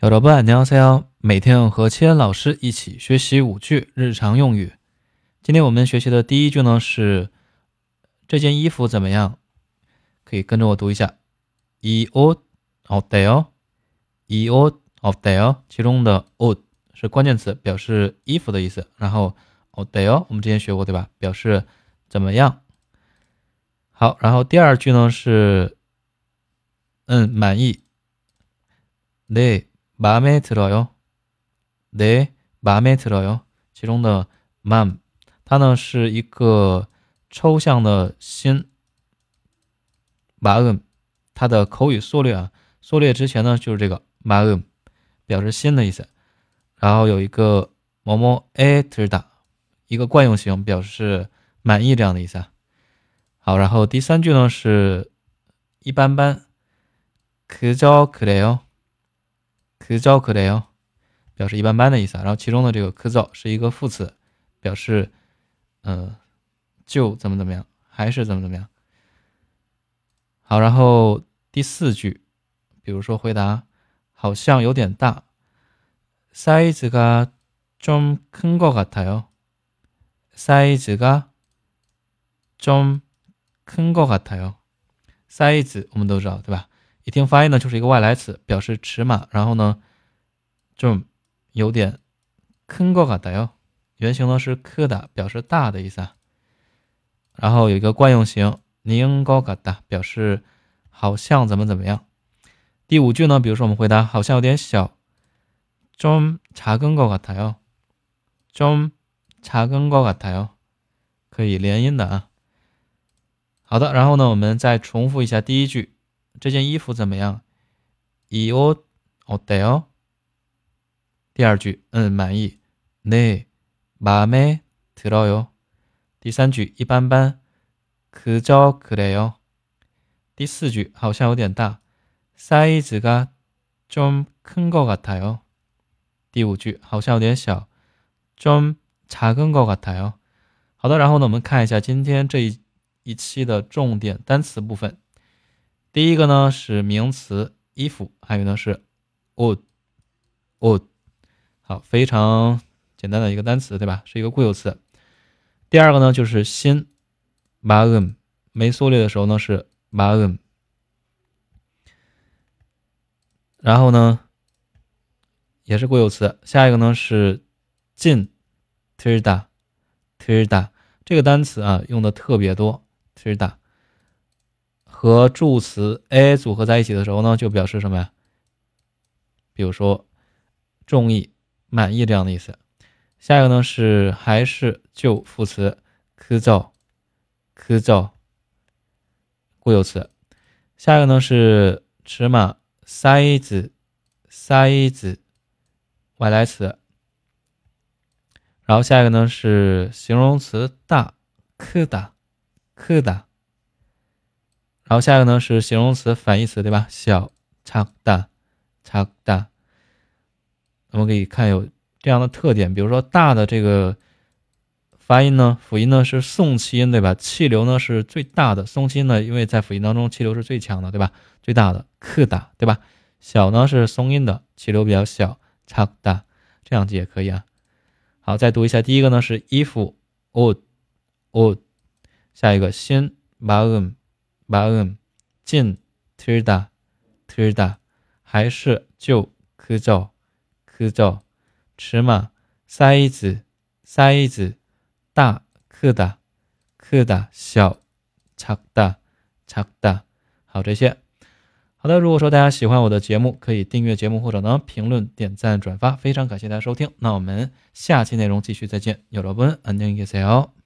여러분안녕하세요每天和千老师一起学习五句日常用语。今天我们学习的第一句呢是这件衣服怎么样？可以跟着我读一下。이옷어때 요？ 이옷어때 요？ 其中的옷是关键词，表示衣服的意思。然后어때 요？ 我们之前学过对吧？表示怎么样？好，然后第二句呢是嗯满意。네 마음에 들어요. 네, 마음에 들어요. 其中的 맘, 它呢是一个抽象的心 마음, 它的口语缩略啊，缩略之前呢就是这个 마음, 表示心的意思。然后有一个 뭐뭐에 들다, 一个惯用型，表示满意这样的意思。好，然后第三句呢是一般般，그저그래 요。 可저可래 요， 表示一般般的意思。然后其中的这个可저是一个副词，表示嗯就怎么怎么样，还是怎么怎么样。好，然后第四句，比如说回答好像有点大，사이즈가좀큰것같아 요。 사이즈가좀큰것같아 요。 size 我们都知道对吧？ 一听发音呢，就是一个外来词，表示尺码。然后呢，就有点큰거같아 요。 原型呢是크다表示大的意思。啊。然后有一个惯用型는거같 다， 表示好像怎么怎么样。第五句呢，比如说我们回答好像有点小，좀작은거같아 요， 좀작은거같아 요， 可以连音的啊。好的，然后呢，我们再重复一下第一句。 这件衣服怎么样？이옷어때 요？ 第二句，嗯，满意。네마음에들어 요。 第三句，一般般。그저그래 요。 第四句，好像有点大。사이즈가좀큰것같아 요。 第五句，好像有点小。좀작은것같아 요。 好的，然后呢，我们看一下今天这一一期的重点单词部分。 第一个呢是名词衣服，还有呢是 wood，wood，好，非常简单的一个单词，对吧？是一个固有词。第二个呢就是心，maum，没缩略的时候呢是 maum。然后呢也是固有词。下一个呢是进，tirda，tirda，这个单词啊用的特别多，tirda。和助词 a 组合在一起的时候呢，就表示什么呀？比如说中意满意这样的意思，下一个呢是还是，就副词，枯燥枯燥。固有词，下一个呢是尺码，size size 外来词。然后下一个呢是形容词，大，coulda，coulda。然后下一个呢是形容词反义词，对吧？小，差大，差大。我们可以看有这样的特点，比如说大的这个发音呢，辅音呢是送气音，对吧？气流呢是最大的，送气音呢，因为在辅音当中气流是最强的，对吧？最大的，克大，对吧？小呢是松音的，气流比较小，差大，这样记也可以啊。好，再读一下，第一个呢是衣服，old，old。下一个心，maum。 마음, 진, 들다, 들다, 还是就 그저, 그저, 尺码, 사이즈, 사이즈, 大, 크다, 크다, 小, 작다, 작다. 好，这些。好的，如果说大家喜欢我的节目，可以订阅节目或者呢评论、点赞、转发，非常感谢大家收听。那我们下期内容继续再见，여러분안녕히계세요。